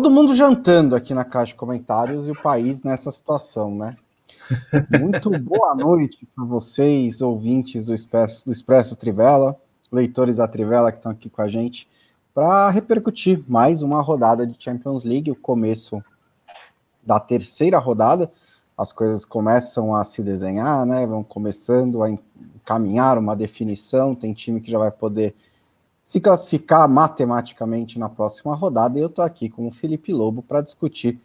todo mundo jantando aqui na caixa de comentários e o país nessa situação, né? Muito boa noite para vocês, ouvintes do Expresso, do Expresso Trivela, leitores da Trivela que estão aqui com a gente, para repercutir mais uma rodada de Champions League, o começo da terceira rodada. As coisas começam a se desenhar, né? Vão começando a encaminhar uma definição. Tem time que já vai poder se classificar matematicamente na próxima rodada. E eu estou aqui com o Felipe Lobo para discutir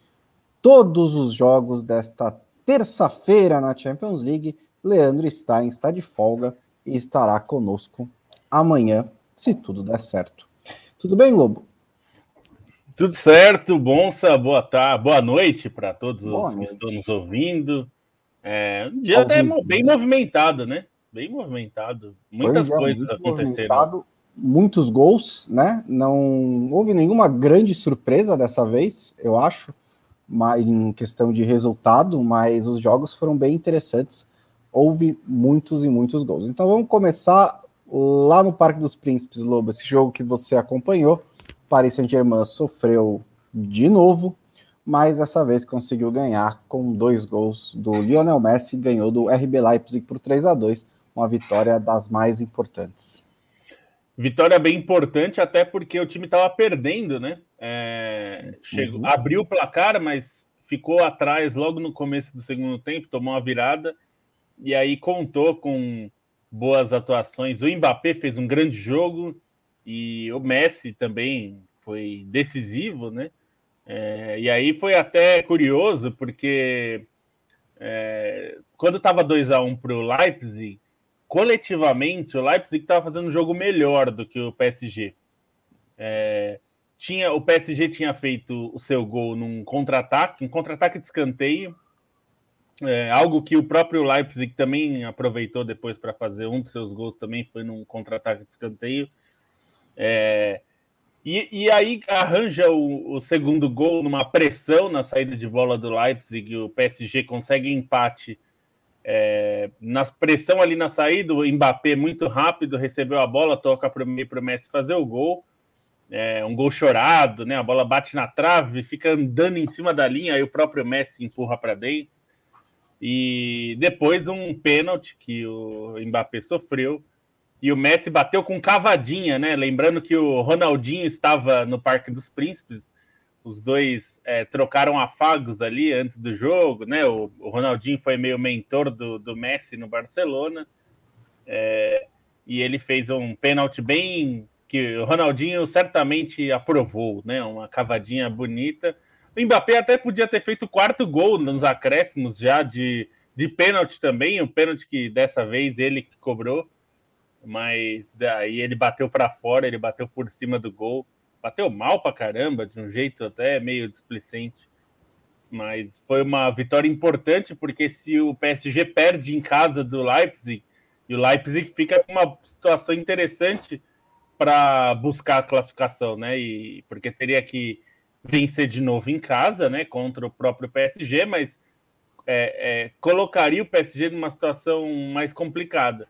todos os jogos desta terça-feira na Champions League. Leandro Stein está de folga e estará conosco amanhã, se tudo der certo. Tudo bem, Lobo? Tudo certo, Bonsa, boa tarde, boa noite para todos boa os noite. que estão nos ouvindo. É, um dia até bem movimentado, né? Bem movimentado. Muitas é, coisas aconteceram muitos gols, né? Não houve nenhuma grande surpresa dessa vez, eu acho, em questão de resultado, mas os jogos foram bem interessantes. Houve muitos e muitos gols. Então vamos começar lá no Parque dos Príncipes, Lobo, esse jogo que você acompanhou. Paris Saint-Germain sofreu de novo, mas dessa vez conseguiu ganhar com dois gols do Lionel Messi, ganhou do RB Leipzig por 3 a 2, uma vitória das mais importantes. Vitória bem importante, até porque o time estava perdendo, né? É, chegou, uhum. Abriu o placar, mas ficou atrás logo no começo do segundo tempo, tomou uma virada e aí contou com boas atuações. O Mbappé fez um grande jogo e o Messi também foi decisivo, né? É, e aí foi até curioso, porque é, quando estava 2 a 1 para o Leipzig, coletivamente, o Leipzig estava fazendo um jogo melhor do que o PSG. É, tinha, o PSG tinha feito o seu gol num contra-ataque, um contra-ataque de escanteio, é, algo que o próprio Leipzig também aproveitou depois para fazer um dos seus gols também foi num contra-ataque de escanteio. É, e, e, aí arranja o, o, segundo gol numa pressão na saída de bola do Leipzig, o PSG consegue empate é, na pressão ali na saída, o Mbappé muito rápido recebeu a bola, toca para o Messi fazer o gol. É, um gol chorado, né? A bola bate na trave, fica andando em cima da linha, aí o próprio Messi empurra para dentro. E depois um pênalti que o Mbappé sofreu. E o Messi bateu com cavadinha, né? Lembrando que o Ronaldinho estava no Parque dos Príncipes os dois é, trocaram afagos ali antes do jogo, né? O, o Ronaldinho foi meio mentor do, do Messi no Barcelona. É, e ele fez um pênalti bem que o Ronaldinho certamente aprovou, né? Uma cavadinha bonita. O Mbappé até podia ter feito o quarto gol nos acréscimos já de, de pênalti também, um pênalti que dessa vez ele cobrou, mas daí ele bateu para fora, ele bateu por cima do gol bateu mal pra caramba, de um jeito até meio displicente. Mas foi uma vitória importante, porque se o PSG perde em casa do Leipzig, e o Leipzig fica com uma situação interessante para buscar a classificação, né? E porque teria que vencer de novo em casa, né? Contra o próprio PSG, mas é, é, colocaria o PSG numa situação mais complicada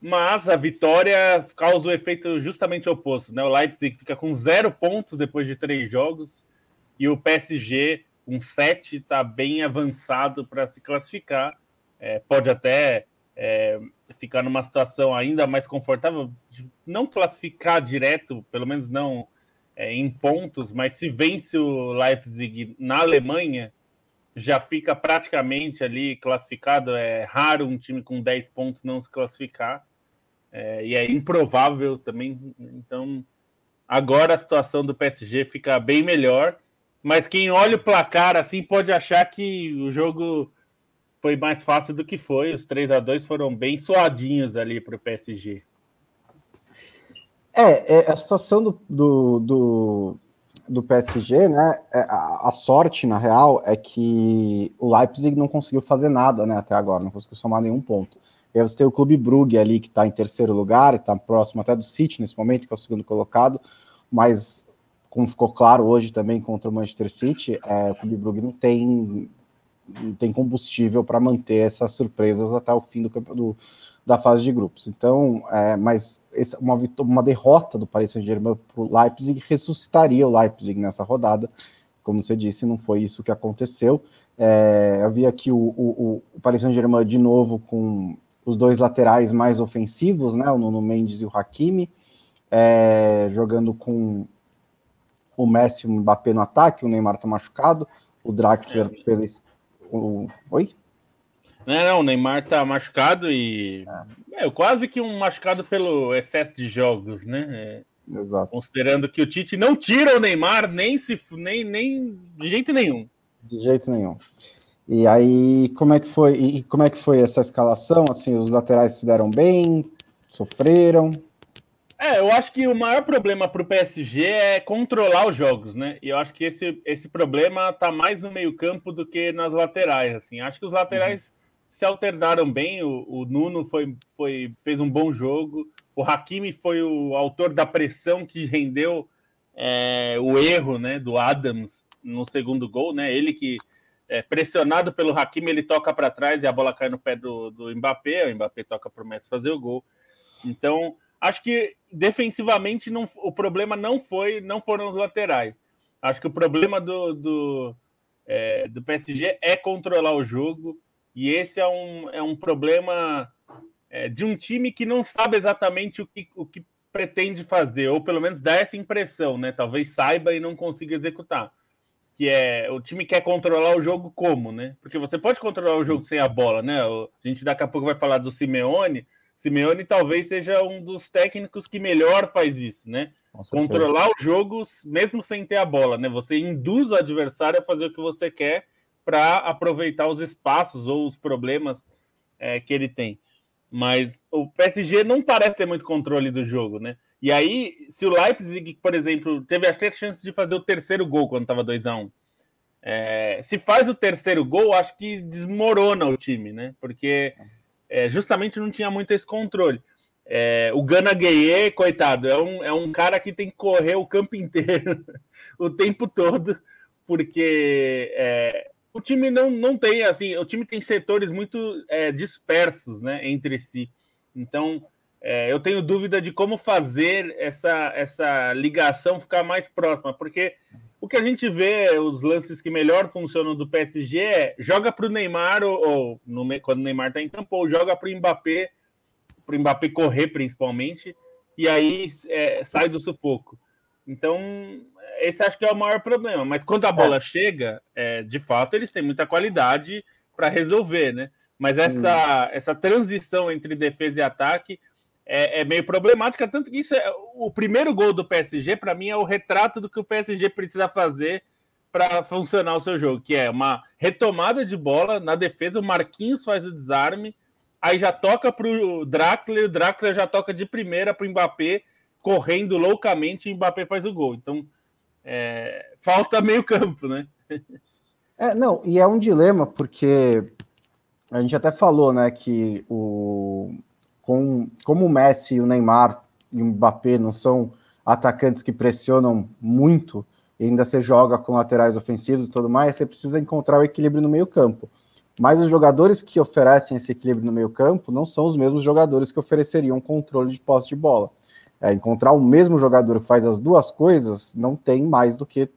mas a vitória causa o efeito justamente oposto. Né? O Leipzig fica com zero pontos depois de três jogos e o PSG, com sete, está bem avançado para se classificar. É, pode até é, ficar numa situação ainda mais confortável não classificar direto, pelo menos não é, em pontos, mas se vence o Leipzig na Alemanha, já fica praticamente ali classificado. É raro um time com 10 pontos não se classificar. É, e é improvável também. Então, agora a situação do PSG fica bem melhor. Mas quem olha o placar assim pode achar que o jogo foi mais fácil do que foi. Os 3 a 2 foram bem suadinhos ali para o PSG. É, é, a situação do, do, do, do PSG, né? É, a, a, sorte, na real, é que o Leipzig não conseguiu fazer nada né, até agora, não conseguiu somar nenhum ponto. E aí você tem o Clube Brugge ali, que está em terceiro lugar, está próximo até do City nesse momento, que é o segundo colocado, mas como ficou claro hoje também contra o Manchester City, é, o Clube Brugge não tem, não tem combustível para manter essas surpresas até o fim do, da fase de grupos. Então, é, mas uma, uma derrota do Paris Saint-Germain para o Leipzig ressuscitaria o Leipzig nessa rodada. Como você disse, não foi isso que aconteceu. É, eu vi aqui o, o, o Paris Saint-Germain de novo com os dois laterais mais ofensivos, né, o Nuno Mendes e o Hakimi, é, jogando com o Messi e o Mbappé no ataque, o Neymar está machucado, o Draxler é. pelo... O... Oi? Não, não, o Neymar tá machucado e. É. é. quase que um machucado pelo excesso de jogos, né? É, Exato. Considerando que o Tite não tira o Neymar nem se nem, nem de jeito nenhum. De jeito nenhum. E aí, como é que foi? E como é que foi essa escalação? Assim, os laterais se deram bem, sofreram. É, eu acho que o maior problema para o PSG é controlar os jogos, né? E eu acho que esse, esse problema está mais no meio-campo do que nas laterais. Assim, acho que os laterais se alternaram bem. O, o, Nuno foi, foi, fez um bom jogo. O Hakimi foi o autor da pressão que rendeu é, o erro né, do Adams no segundo gol. Né? Ele que, é, pressionado pelo Hakimi, ele toca para trás e a bola cai no pé do, do Mbappé. O Mbappé toca para o Messi fazer o gol. Então, acho que defensivamente não, o problema não foi não foram os laterais. Acho que o problema do, do, é, do PSG é controlar o jogo e esse é um, é um problema é, de um time que não sabe exatamente o que, o que pretende fazer, ou pelo menos dá essa impressão, né? Talvez saiba e não consiga executar. Que é o time quer controlar o jogo como, né? Porque você pode controlar o jogo sem a bola, né? A gente daqui a pouco vai falar do Simeone. Simeone talvez seja um dos técnicos que melhor faz isso, né? Controlar o jogo mesmo sem ter a bola, né? Você induz o adversário a fazer o que você quer para aproveitar os espaços ou os problemas é, que ele tem. Mas o PSG não parece ter muito controle do jogo, né? E aí, se o Leipzig, por exemplo, teve até chance de fazer o terceiro gol quando estava 2 a 1 um, é, se faz o terceiro gol, acho que desmorona o time, né? Porque é, justamente não tinha muito esse controle. É, o Gana Gueye, coitado, é um, é um cara que tem que correr o campo inteiro, o tempo todo, porque é, o time não, não tem, assim, o time tem setores muito é, dispersos, né, entre si. Então, é, eu tenho dúvida de como fazer essa, essa ligação ficar mais próxima, porque o que a gente vê, os lances que melhor funcionam do PSG é joga para o Neymar, ou, ou no, quando o Neymar está em campo, ou joga para o Mbappé, para o Mbappé correr principalmente, e aí é, sai do sufoco. Então, esse acho que é o maior problema. Mas quando a bola é. chega, é, de fato, eles têm muita qualidade para resolver, né? Mas essa, hum. essa transição entre defesa e ataque é, é, meio problemática, tanto que isso é o primeiro gol do PSG, para mim, é o retrato do que o PSG precisa fazer para funcionar o seu jogo, que é uma retomada de bola na defesa, o Marquinhos faz o desarme, aí já toca para o Draxler, o Draxler já toca de primeira para o Mbappé, correndo loucamente e o Mbappé faz o gol. Então, é, falta meio campo, né? É, não, e é um dilema, porque a gente até falou, né, que o, com, como o Messi, o Neymar e o Mbappé não são atacantes que pressionam muito, e ainda você joga com laterais ofensivos e tudo mais, você precisa encontrar o equilíbrio no meio campo. Mas os jogadores que oferecem esse equilíbrio no meio campo não são os mesmos jogadores que ofereceriam controle de posse de bola. É, encontrar o mesmo jogador que faz as duas coisas não tem mais do que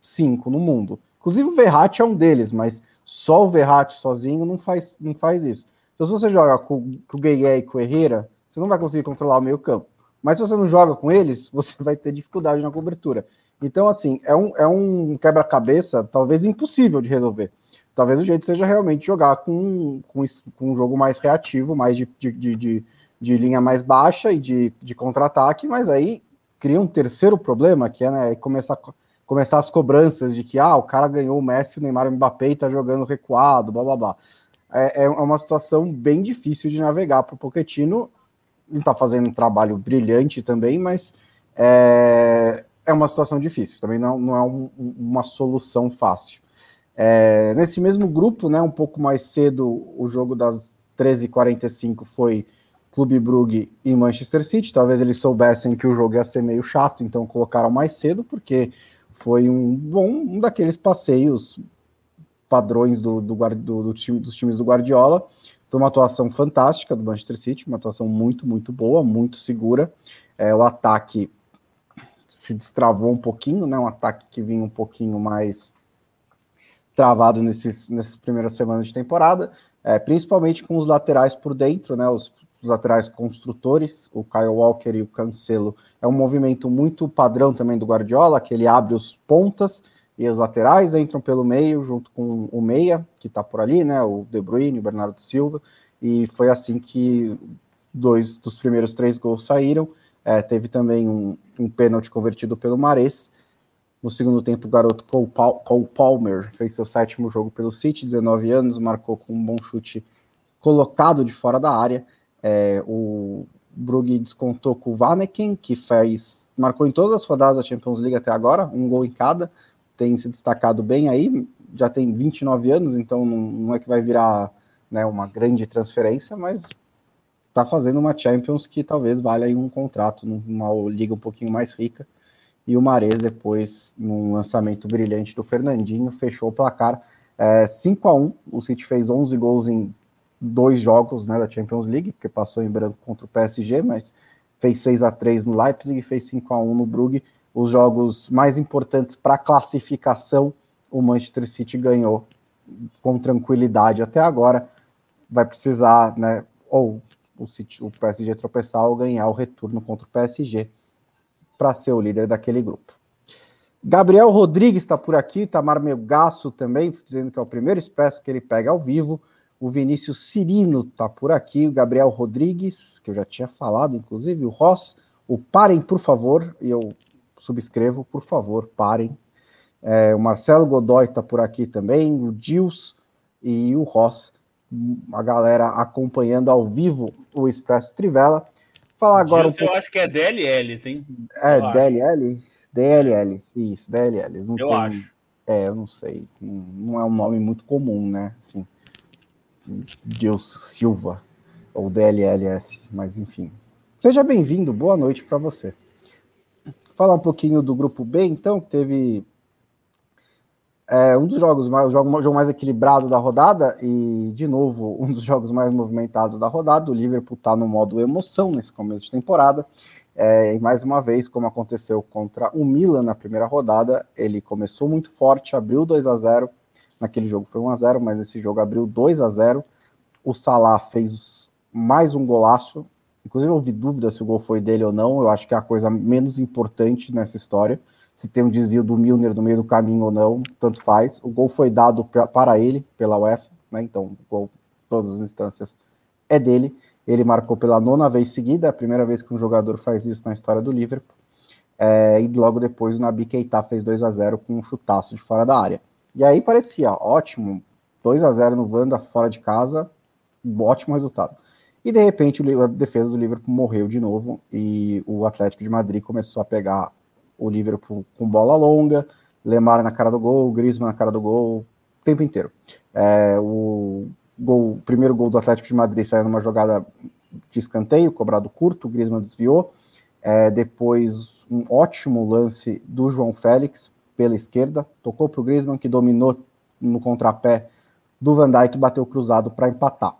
cinco no mundo. Inclusive o Verratti é um deles, mas só o Verratti sozinho não faz, não faz isso. Então, se você joga com, com o Gueye e com o Herrera, você não vai conseguir controlar o meio campo. Mas se você não joga com eles, você vai ter dificuldade na cobertura. Então, assim, é um, é um quebra-cabeça talvez impossível de resolver. Talvez o jeito seja realmente jogar com, com, com um jogo mais reativo, mais de, de, de de linha mais baixa e de, de contra-ataque, mas aí cria um terceiro problema, que é né, começar, começar as cobranças de que ah, o cara ganhou o Messi, o Neymar o Mbappé e tá jogando recuado, blá blá blá. É, é uma situação bem difícil de navegar para o Pochettino. Ele está fazendo um trabalho brilhante também, mas é, é uma situação difícil. Também não, não é um, uma solução fácil. É, nesse mesmo grupo, né, um pouco mais cedo, o jogo das 13h45 foi Clube Brugge e Manchester City. Talvez eles soubessem que o jogo ia ser meio chato, então colocaram mais cedo, porque foi um bom um daqueles passeios padrões do, do, do, do time, dos times do Guardiola. Foi uma atuação fantástica do Manchester City, uma atuação muito, muito boa, muito segura. É, o ataque se destravou um pouquinho, né? Um ataque que vinha um pouquinho mais travado nesses, nessas primeiras semanas de temporada, é, principalmente com os laterais por dentro, né? Os, os laterais construtores, o Kyle Walker e o Cancelo. É um movimento muito padrão também do Guardiola, que ele abre os pontas e os laterais entram pelo meio, junto com o Meia, que está por ali, né? O De Bruyne, o Bernardo Silva, e foi assim que dois dos primeiros três gols saíram. É, teve também um, um pênalti convertido pelo Mares. No segundo tempo, o garoto Cole Palmer fez seu sétimo jogo pelo City, 19 anos, marcou com um bom chute colocado de fora da área. É, o Brugge descontou com o Vaneken, que fez, marcou em todas as rodadas da Champions League até agora, um gol em cada tem se destacado bem aí, já tem 29 anos, então não, não é que vai virar né, uma grande transferência, mas está fazendo uma Champions que talvez valha um contrato numa liga um pouquinho mais rica. E o Mares, depois, num lançamento brilhante do Fernandinho, fechou o placar é, 5 a 1 O City fez 11 gols em dois jogos né, da Champions League, porque passou em branco contra o PSG, mas fez 6 a 3 no Leipzig e fez 5 a 1 no Brugge os jogos mais importantes para classificação, o Manchester City ganhou com tranquilidade até agora. Vai precisar, né, ou o, City, o PSG tropeçar ou ganhar o retorno contra o PSG para ser o líder daquele grupo. Gabriel Rodrigues está por aqui, Tamar Melgaço também, dizendo que é o primeiro expresso que ele pega ao vivo. O Vinícius Cirino está por aqui, o Gabriel Rodrigues, que eu já tinha falado, inclusive, o Ross, o Parem, por favor, e eu subscrevo, por favor, parem. É, o Marcelo Godoy está por aqui também, o Dils e o Ross, a galera acompanhando ao vivo o Expresso Trivela. Falar agora. um pouco... Eu acho que é DLL, sim. É, eu DLL? Acho. DLL, isso, DLL. Não eu tem... acho. É, eu não sei. Não é um nome muito comum, né? Assim, Deus Silva, ou DLLS, mas enfim. Seja bem-vindo, boa noite para você. Falar um pouquinho do grupo B, então, teve é, um dos jogos mais, o jogo, jogo, mais equilibrado da rodada e, de novo, um dos jogos mais movimentados da rodada. O Liverpool está no modo emoção nesse começo de temporada. É, e mais uma vez, como aconteceu contra o Milan na primeira rodada, ele começou muito forte, abriu 2 a 0 Naquele jogo foi 1 a 0 mas esse jogo abriu 2 a 0 O Salah fez mais um golaço, Inclusive, eu ouvi dúvida se o gol foi dele ou não. Eu acho que é a coisa menos importante nessa história. Se tem um desvio do Milner no meio do caminho ou não, tanto faz. O gol foi dado para ele, pela UEFA, né? Então, o gol, todas as instâncias, é dele. Ele marcou pela nona vez seguida, a primeira vez que um jogador faz isso na história do Liverpool. É, e logo depois o Nabi Keita fez 2 a 0 com um chutaço de fora da área. E aí parecia ótimo, 2 a 0 no Wanda fora de casa, ótimo resultado. E de repente a defesa do Liverpool morreu de novo e o Atlético de Madrid começou a pegar o Liverpool com bola longa, Lemar na cara do gol, Griezmann na cara do gol, o tempo inteiro. É, o, gol, o primeiro gol do Atlético de Madrid saiu numa jogada de escanteio, cobrado curto, o Griezmann desviou. É, depois um ótimo lance do João Félix pela esquerda, tocou para o Griezmann que dominou no contrapé do Van Dijk, bateu cruzado para empatar.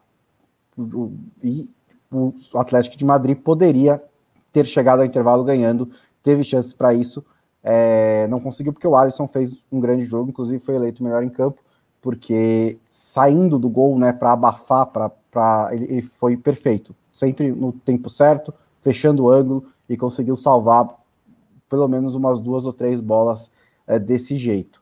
E o Atlético de Madrid poderia ter chegado ao intervalo ganhando, teve chances para isso, é, não conseguiu porque o Alisson fez um grande jogo, inclusive foi eleito melhor em campo, porque saindo do gol, né, para abafar, para ele, ele foi perfeito, sempre no tempo certo, fechando o ângulo e conseguiu salvar pelo menos umas duas ou três bolas é, desse jeito.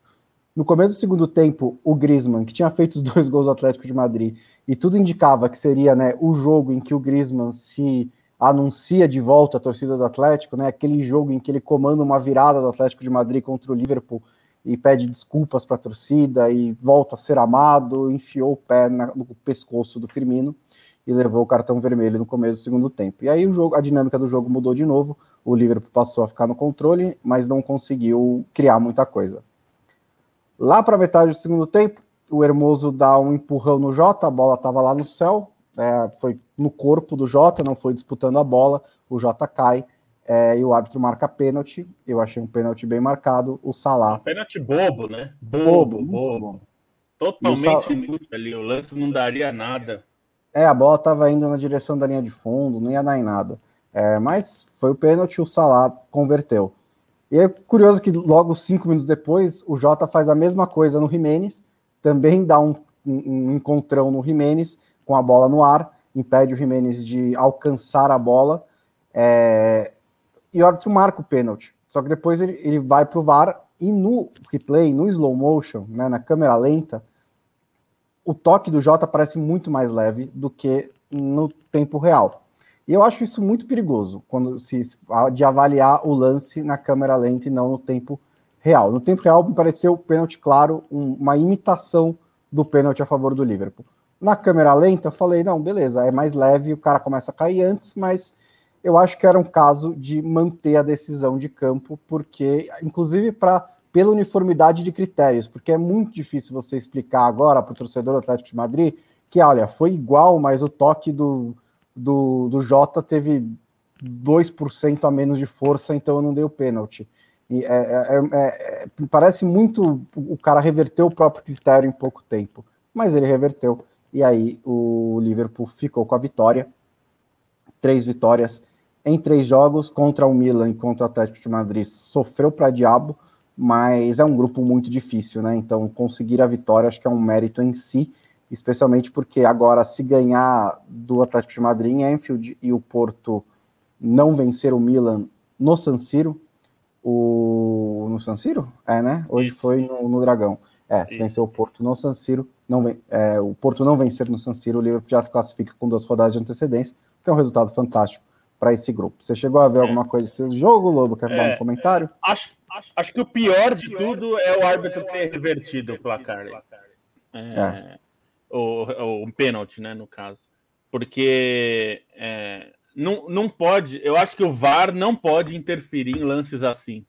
No começo do segundo tempo, o Griezmann, que tinha feito os dois gols do Atlético de Madrid, e tudo indicava que seria né, o jogo em que o Griezmann se anuncia de volta à torcida do Atlético, né, aquele jogo em que ele comanda uma virada do Atlético de Madrid contra o Liverpool e pede desculpas para a torcida e volta a ser amado, enfiou o pé na, no pescoço do Firmino e levou o cartão vermelho no começo do segundo tempo. E aí o jogo, a dinâmica do jogo mudou de novo, o Liverpool passou a ficar no controle, mas não conseguiu criar muita coisa. Lá para metade do segundo tempo, o Hermoso dá um empurrão no Jota, a bola estava lá no céu, é, foi no corpo do Jota, não foi disputando a bola, o Jota cai é, e o árbitro marca pênalti. Eu achei um pênalti bem marcado. O Salah. Um pênalti bobo, né? Bobo, bobo. bobo. Totalmente inútil ali. O lance não daria nada. É, a bola estava indo na direção da linha de fundo, não ia dar em nada. É, mas foi o pênalti, o Salah converteu. E é curioso que logo cinco minutos depois, o Jota faz a mesma coisa no Jimenez, também dá um, um, um encontrão no Jimenez com a bola no ar, impede o Jimenez de alcançar a bola, é, e o árbitro marca o pênalti. Só que depois ele, ele vai para o VAR e no replay, no slow motion, né, na câmera lenta, o toque do Jota parece muito mais leve do que no tempo real. E eu acho isso muito perigoso quando se de avaliar o lance na câmera lenta e não no tempo real. No tempo real me pareceu o pênalti claro, um, uma imitação do pênalti a favor do Liverpool. Na câmera lenta, eu falei, não, beleza, é mais leve, o cara começa a cair antes, mas eu acho que era um caso de manter a decisão de campo, porque, inclusive, para pela uniformidade de critérios, porque é muito difícil você explicar agora para o torcedor do Atlético de Madrid que, olha, foi igual, mas o toque do, do, do Jota teve 2% a menos de força, então eu não dei o pênalti. E é, é, é, é, parece muito o cara reverteu o próprio critério em pouco tempo, mas ele reverteu, e aí o Liverpool ficou com a vitória. Três vitórias em três jogos contra o Milan e contra o Atlético de Madrid. Sofreu para diabo, mas é um grupo muito difícil, né? Então conseguir a vitória acho que é um mérito em si especialmente porque agora, se ganhar do Atlético de Madrid em Anfield e o Porto não vencer o Milan no San Siro, o... no San Siro? É, né? Hoje foi no, no, Dragão. É, se Isso. vencer o Porto no San Siro, não vem, é, o Porto não vencer no San Siro, o Liverpool já se classifica com duas rodadas de antecedência, que é um resultado fantástico para esse grupo. Você chegou a ver é. alguma coisa desse jogo, Lobo? Quer é, dar um é, comentário? Acho, acho, acho, que o pior de tudo é o árbitro ter revertido o placar. É. é o, o pênalti, né, no caso. Porque é, não, não pode, eu acho que o VAR não pode interferir em lances assim.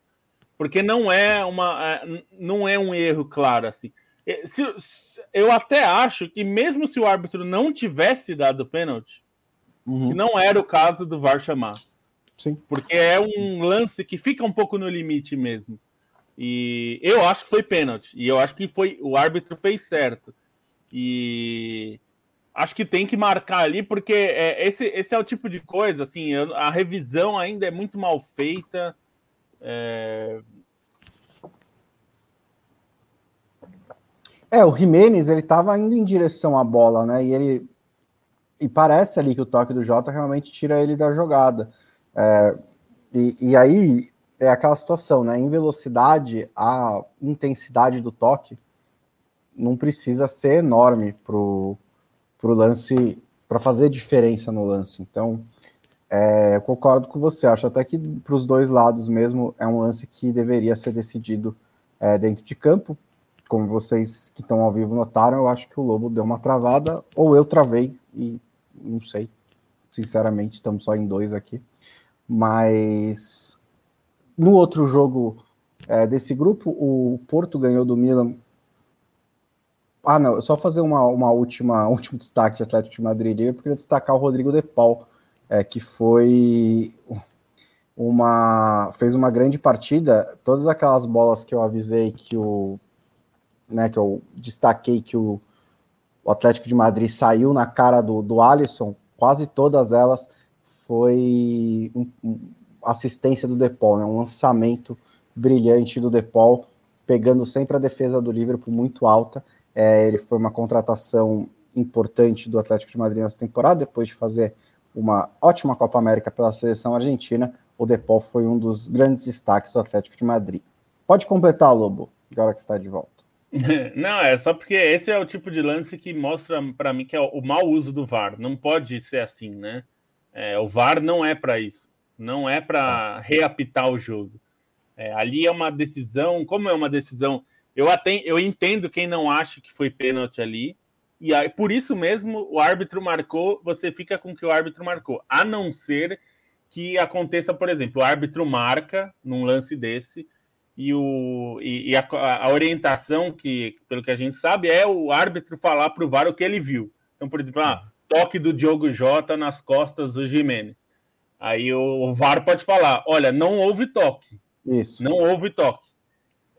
Porque não é uma é, não é um erro claro assim. Se, eu até acho que mesmo se o árbitro não tivesse dado pênalti, uhum. que não era o caso do VAR chamar. Sim. Porque é um lance que fica um pouco no limite mesmo. E eu acho que foi pênalti. E eu acho que foi o árbitro fez certo. E acho que tem que marcar ali, porque é, esse, esse é o tipo de coisa, assim, a revisão ainda é muito mal feita. É... é, o Jimenez, ele estava indo em direção à bola, né? E ele e parece ali que o toque do Jota realmente tira ele da jogada. É, e, e aí é aquela situação, né? Em velocidade, a intensidade do toque não precisa ser enorme para o lance, para fazer diferença no lance. Então, é, concordo com você. Acho até que para os dois lados mesmo é um lance que deveria ser decidido é, dentro de campo. Como vocês que estão ao vivo notaram, eu acho que o Lobo deu uma travada, ou eu travei, e não sei. Sinceramente, estamos só em dois aqui. Mas no outro jogo é, desse grupo, o Porto ganhou do Milan ah, não, só fazer uma, uma última último destaque de Atlético de Madrid. Eu queria destacar o Rodrigo De Paul, é, que foi uma fez uma grande partida. Todas aquelas bolas que eu avisei que o né, que eu destaquei que o, o Atlético de Madrid saiu na cara do, do Alisson, quase todas elas foi um, um, assistência do Depol, né, um lançamento brilhante do Depol, pegando sempre a defesa do Liverpool muito alta. É, ele foi uma contratação importante do Atlético de Madrid nessa temporada, depois de fazer uma ótima Copa América pela seleção argentina. O Depol foi um dos grandes destaques do Atlético de Madrid. Pode completar, Lobo, agora que está de volta. Não, é só porque esse é o tipo de lance que mostra para mim que é o mau uso do VAR. Não pode ser assim, né? É, o VAR não é para isso. Não é para tá. reapitar o jogo. É, ali é uma decisão, como é uma decisão eu, até, eu entendo quem não acha que foi pênalti ali, e aí, por isso mesmo o árbitro marcou, você fica com o que o árbitro marcou, a não ser que aconteça, por exemplo, o árbitro marca num lance desse, e, o, e, e a, a, orientação, que, pelo que a gente sabe, é o árbitro falar para o VAR o que ele viu. Então, por exemplo, ah, toque do Diogo Jota nas costas do Jimenez. Aí o, VAR pode falar: olha, não houve toque. Isso. Não houve toque.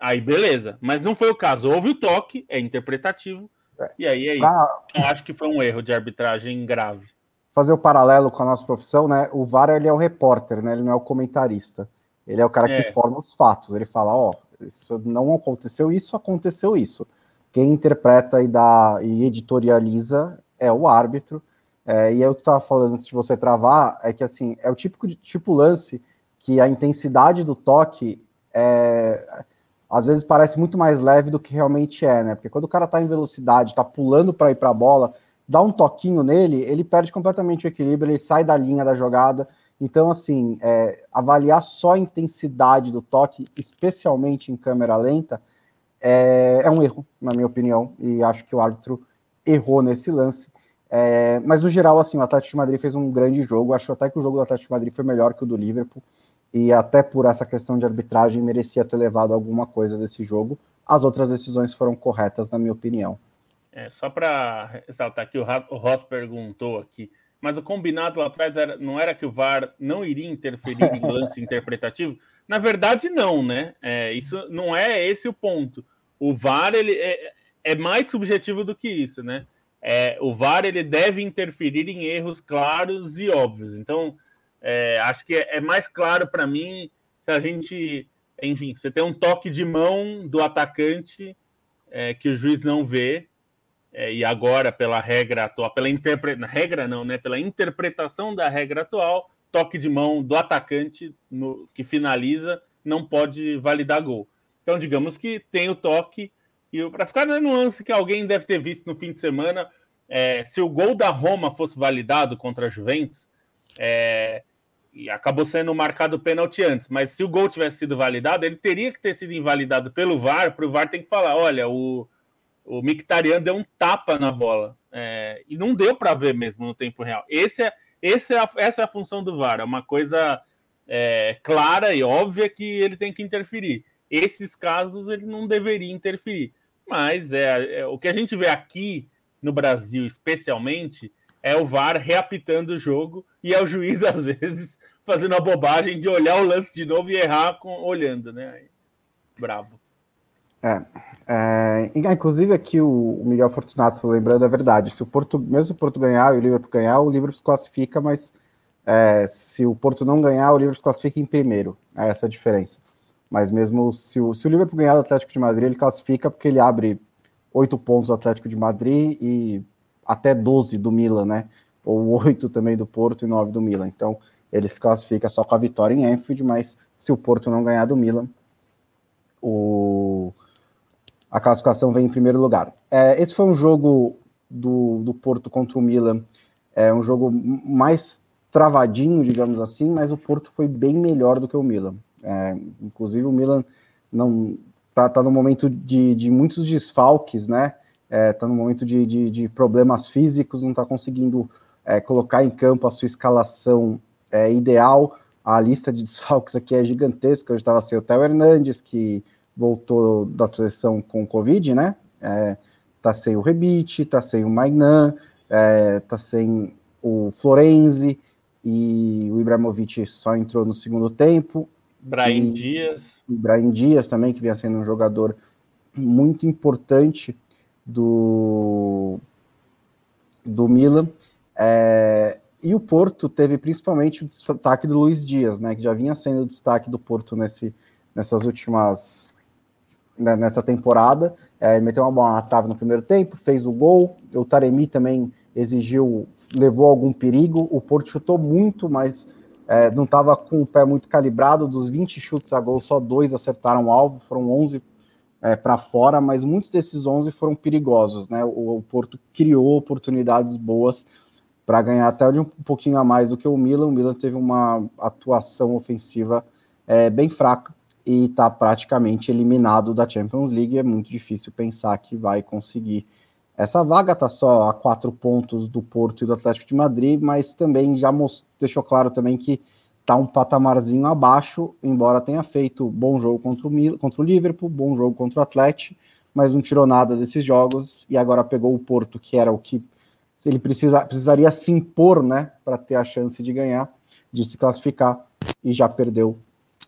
Aí beleza, mas não foi o caso. Houve o toque, é interpretativo, E aí é isso. Eu acho que foi um erro de arbitragem grave. Fazer o paralelo com a nossa profissão, né? O VAR ele é o repórter, né? Ele não é o comentarista. Ele é o cara é. que forma os fatos. Ele fala, ó, oh, isso não aconteceu isso, aconteceu isso. Quem interpreta e dá e editorializa é o árbitro. É, e é o que eu estava falando antes de você travar, é que assim, é o típico de tipo lance que a intensidade do toque é, às vezes parece muito mais leve do que realmente é, né? Porque quando o cara tá em velocidade, tá pulando para ir para a bola, dá um toquinho nele, ele perde completamente o equilíbrio, ele sai da linha da jogada. Então, assim, é, avaliar só a intensidade do toque, especialmente em câmera lenta, é, é, um erro, na minha opinião, e acho que o árbitro errou nesse lance. É, mas, no geral, assim, o Atlético de Madrid fez um grande jogo. Acho até que o jogo do Atlético de Madrid foi melhor que o do Liverpool e até por essa questão de arbitragem merecia ter levado alguma coisa desse jogo. As outras decisões foram corretas, na minha opinião. É, só para ressaltar aqui, o Ross perguntou aqui, mas o combinado lá atrás era, não era que o VAR não iria interferir em lance interpretativo? Na verdade, não, né? É, isso não é esse o ponto. O VAR ele é, é mais subjetivo do que isso, né? É, o VAR ele deve interferir em erros claros e óbvios. Então, é, acho que é, é mais claro para mim se a gente, enfim, você tem um toque de mão do atacante é, que o juiz não vê, é, e agora, pela regra atual, pela interpretação, regra não, né? Pela interpretação da regra atual, toque de mão do atacante no, que finaliza não pode validar gol. Então, digamos que tem o toque, e para ficar na nuance que alguém deve ter visto no fim de semana, é, se o gol da Roma fosse validado contra a Juventus, é, e acabou sendo marcado o pênalti antes, mas se o gol tivesse sido validado, ele teria que ter sido invalidado pelo VAR, para o VAR tem que falar, olha, o, o Mictarian deu um tapa na bola, é, e não deu para ver mesmo no tempo real. Esse é, esse é a, essa é a função do VAR, é uma coisa é, clara e óbvia que ele tem que interferir. Esses casos ele não deveria interferir, mas é, é o que a gente vê aqui no Brasil, especialmente, é o VAR reapitando o jogo e é o juiz, às vezes, fazendo a bobagem de olhar o lance de novo e errar com, olhando, né? Bravo. É, é, inclusive aqui o Miguel Fortunato lembrando a é verdade. Se o Porto, mesmo o Porto ganhar e o Liverpool ganhar, o Liverpool se classifica, mas é, se o Porto não ganhar, o Liverpool se classifica em primeiro. É essa a diferença. Mas mesmo se o, se o Liverpool ganhar do Atlético de Madrid, ele classifica porque ele abre oito pontos do Atlético de Madrid e até 12 do Milan, né? Ou 8 também do Porto e 9 do Milan. Então, ele se classifica só com a vitória em Anfield, mas se o Porto não ganhar do Milan, o... a classificação vem em primeiro lugar. É, esse foi um jogo do, do Porto contra o Milan, é um jogo mais travadinho, digamos assim, mas o Porto foi bem melhor do que o Milan. É, inclusive o Milan não tá, tá no momento de, de muitos desfalques, né? é, tá no momento de, de, de, problemas físicos, não está conseguindo é, colocar em campo a sua escalação é, ideal. A lista de desfalques aqui é gigantesca. Hoje estava sem o Theo Hernandes, que voltou da seleção com Covid, né? É, tá sem o Rebite, tá sem o Magnan, é, tá sem o Florenzi e o Ibrahimovic só entrou no segundo tempo. Brian Dias. Brian Dias também, que vinha sendo um jogador muito importante do, do Milan. É, e o Porto teve principalmente o destaque do Luiz Dias, né, que já vinha sendo o destaque do Porto nesse, nessas últimas né, nessa temporada. É, meteu uma bola na trave no primeiro tempo, fez o gol. O Taremi também exigiu, levou algum perigo. O Porto chutou muito, mas é, não estava com o pé muito calibrado. Dos 20 chutes a gol, só dois acertaram o alvo, foram 11 é, para fora, mas muitos desses 11 foram perigosos, né? O, o Porto criou oportunidades boas para ganhar até um pouquinho a mais do que o Milan. O Milan teve uma atuação ofensiva é, bem fraca e está praticamente eliminado da Champions League. É muito difícil pensar que vai conseguir essa vaga. Está só a quatro pontos do Porto e do Atlético de Madrid, mas também já deixou claro também que está um patamarzinho abaixo, embora tenha feito bom jogo contra o, contra o Liverpool, bom jogo contra o Atlético, mas não tirou nada desses jogos e agora pegou o Porto, que era o que ele precisa, precisaria se impor, né, para ter a chance de ganhar, de se classificar, e já perdeu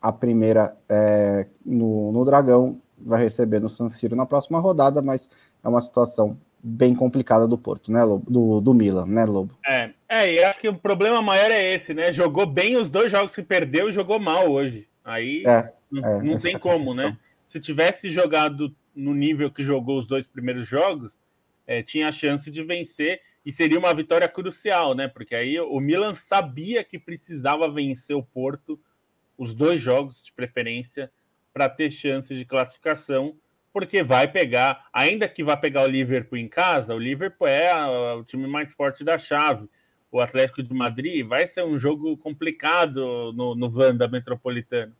a primeira é, no, no Dragão, vai receber no San Siro na próxima rodada, mas é uma situação bem complicada do Porto, né, Lobo? Do, do Milan, né, Lobo? É, é, e acho que o problema maior é esse, né? Jogou bem os dois jogos que perdeu e jogou mal hoje. Aí é, não, é, não tem como, né? Se tivesse jogado no nível que jogou os dois primeiros jogos, é, tinha a chance de vencer e seria uma vitória crucial, né? Porque aí o Milan sabia que precisava vencer o Porto, os dois jogos de preferência, para ter chances de classificação porque vai pegar, ainda que vá pegar o Liverpool em casa, o Liverpool é o time mais forte da chave. O Atlético de Madrid vai ser um jogo complicado no, no Vanda Metropolitano.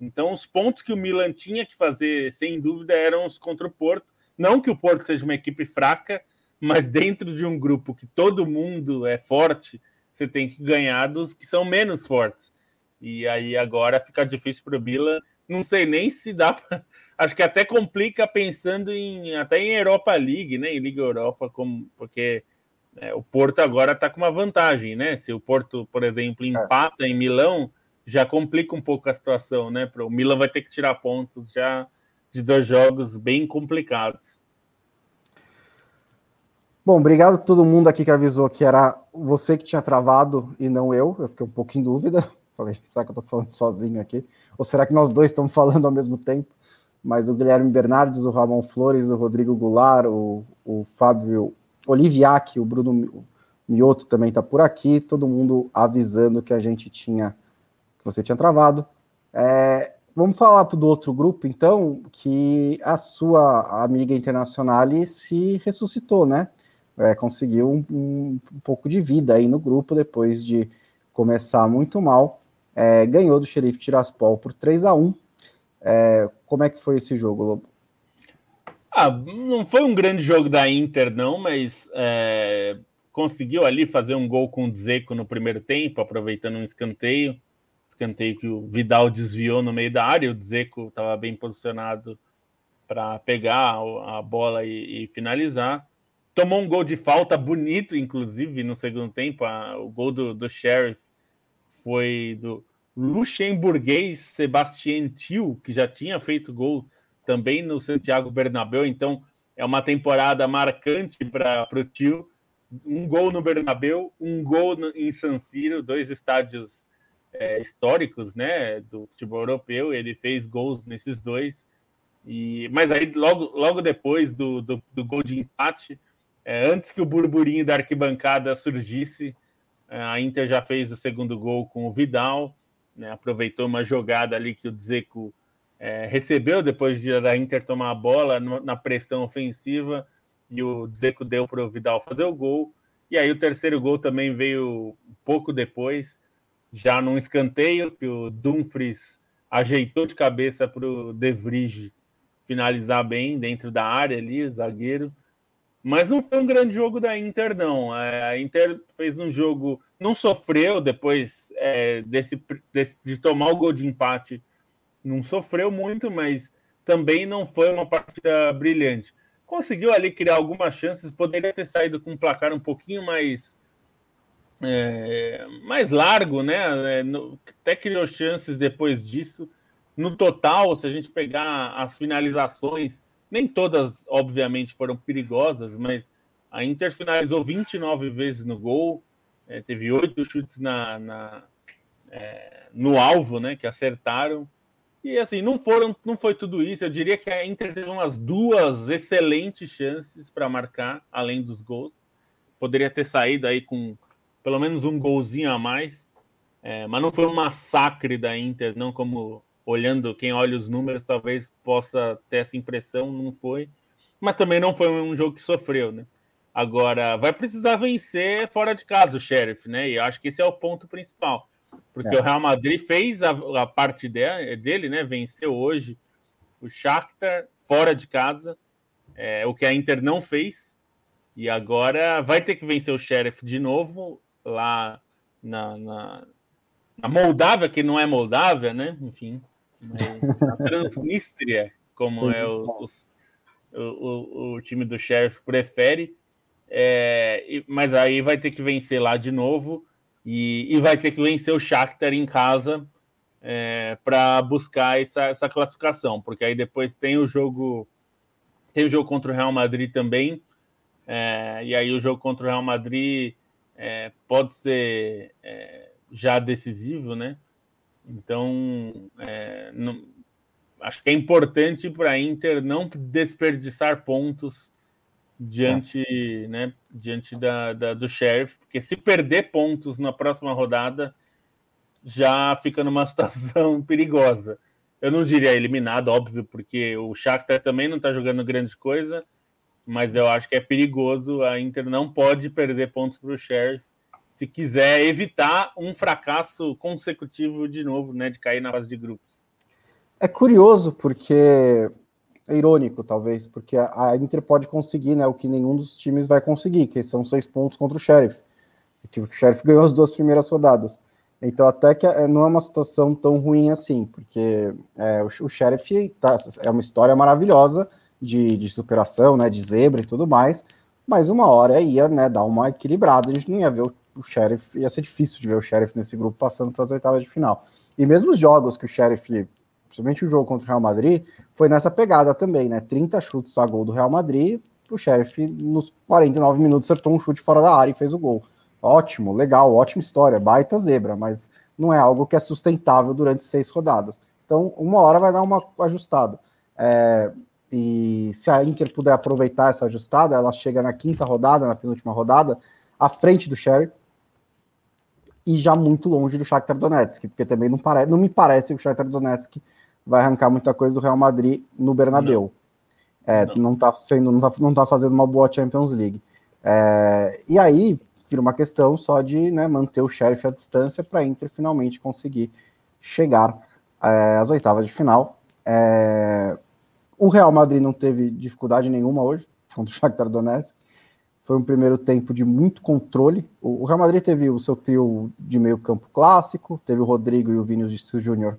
Então, os pontos que o Milan tinha que fazer, sem dúvida, eram os contra o Porto. Não que o Porto seja uma equipe fraca, mas dentro de um grupo que todo mundo é forte, você tem que ganhar dos que são menos fortes. E aí agora fica difícil para o Milan. Não sei nem se dá para acho que até complica pensando em até em Europa League, né? Em Liga Europa, como porque é, o Porto agora está com uma vantagem, né? Se o Porto, por exemplo, é. empata é. em Milão, já complica um pouco a situação, né? O Milan vai ter que tirar pontos já de dois jogos bem complicados. Bom, obrigado a todo mundo aqui que avisou que era você que tinha travado e não eu. Eu fiquei um pouco em dúvida. Falei, será que eu tô falando sozinho aqui? Ou será que nós dois estamos falando ao mesmo tempo? mas o Guilherme Bernardes, o Ramon Flores, o Rodrigo Goulart, o, o Fábio Oliviac, o Bruno Mioto também está por aqui, todo mundo avisando que a gente tinha, que você tinha travado. É, vamos falar do outro grupo, então, que a sua amiga internacional se ressuscitou, né? É, conseguiu um, um, um, pouco de vida aí no grupo depois de começar muito mal. É, ganhou do Xerife Tiraspol por 3 a 1 é, como é que foi esse jogo, Lobo? Ah, não foi um grande jogo da Inter, não, mas é, conseguiu ali fazer um gol com o Dzeko no primeiro tempo, aproveitando um escanteio. Escanteio que o Vidal desviou no meio da área, o Dzeko estava bem posicionado para pegar a bola e, e, finalizar. Tomou um gol de falta bonito, inclusive, no segundo tempo. A, o gol do, do Sheriff foi do, luxemburguês Sebastian Thiel, que já tinha feito gol também no Santiago Bernabéu, então é uma temporada marcante para o Thiel. Um gol no Bernabéu, um gol no, em San Siro, dois estádios é, históricos né, do futebol europeu. Ele fez gols nesses dois. E, mas aí, logo, logo depois do, do, do gol de empate, é, antes que o burburinho da arquibancada surgisse, a Inter já fez o segundo gol com o Vidal né, aproveitou uma jogada ali que o Dzeko é, recebeu depois de a Inter tomar a bola na pressão ofensiva e o Dzeko deu para o Vidal fazer o gol. E aí o terceiro gol também veio pouco depois, já num escanteio que o Dumfries ajeitou de cabeça para o De Vrij finalizar bem dentro da área ali, zagueiro. Mas não foi um grande jogo da Inter, não. É, a Inter fez um jogo, não sofreu depois é, desse, desse, de tomar o gol de empate, não sofreu muito, mas também não foi uma partida brilhante. Conseguiu ali criar algumas chances, poderia ter saído com um placar um pouquinho mais é, mais largo, né? É, até criou chances depois disso. No total, se a gente pegar as finalizações, nem todas, obviamente, foram perigosas, mas a Inter finalizou 29 vezes no gol, é, teve oito chutes na, na é, no alvo, né, que acertaram. E assim, não foram, não foi tudo isso. Eu diria que a Inter teve umas duas excelentes chances para marcar, além dos gols. Poderia ter saído aí com pelo menos um golzinho a mais, é, mas não foi um massacre da Inter, não como olhando, quem olha os números talvez possa ter essa impressão, não foi. Mas também não foi um jogo que sofreu, né? Agora, vai precisar vencer fora de casa o Sheriff, né? E acho que esse é o ponto principal. Porque é. o Real Madrid fez a, a parte de, dele, né? Venceu hoje o Shakhtar fora de casa, é, o que a Inter não fez. E agora vai ter que vencer o Sheriff de novo lá na, na, na Moldávia, que não é Moldávia, né? Enfim, a Transnistria, como é o, o, o, o, time do Sheriff prefere. É, mas aí vai ter que vencer lá de novo e, e vai ter que vencer o Shakhtar em casa é, para buscar essa, essa classificação, porque aí depois tem o jogo tem o jogo contra o Real Madrid também É, e aí o jogo contra o Real Madrid é, pode ser é, já decisivo, né? Então, é, não, acho que é importante para a Inter não desperdiçar pontos diante, é. né, diante da, da, do Sheriff, porque se perder pontos na próxima rodada, já fica numa situação perigosa. Eu não diria eliminado, óbvio, porque o Shakhtar também não está jogando grande coisa, mas eu acho que é perigoso. A Inter não pode perder pontos para o Sheriff se quiser evitar um fracasso consecutivo de novo, né, de cair na fase de grupos. É curioso porque é irônico, talvez, porque a Inter pode conseguir né, o que nenhum dos times vai conseguir, que são seis pontos contra o Sheriff. Que o Sheriff ganhou as duas primeiras rodadas. Então, até que é, não é uma situação tão ruim assim, porque é, o, o Sheriff tá, é uma história maravilhosa de, de superação, né, de zebra e tudo mais, mas uma hora ia né, dar uma equilibrada, a gente não ia ver o, o Sheriff, ia ser difícil de ver o Sheriff nesse grupo passando para as oitavas de final. E mesmo os jogos que o Sheriff, principalmente o jogo contra o Real Madrid, foi nessa pegada também, né? 30 chutes a gol do Real Madrid, o Sheriff nos 49 minutos acertou um chute fora da área e fez o gol. Ótimo, legal, ótima história, baita zebra, mas não é algo que é sustentável durante seis rodadas. Então, uma hora vai dar uma ajustada. É, e se a Inter puder aproveitar essa ajustada, ela chega na quinta rodada, na penúltima rodada, à frente do Sheriff e já muito longe do Shakhtar Donetsk, porque também não, parece, não me parece que o Shakhtar Donetsk vai arrancar muita coisa do Real Madrid no Bernabéu. Não. É, não. não tá sendo, não tá, não tá fazendo uma boa Champions League. É, e aí vira uma questão só de né, manter o Sheriff à distância para a Inter finalmente conseguir chegar é, às oitavas de final. É, o Real Madrid não teve dificuldade nenhuma hoje contra o Shakhtar Donetsk. Foi um primeiro tempo de muito controle. O Real Madrid teve o seu trio de meio campo clássico, teve o Rodrigo e o Vinícius Júnior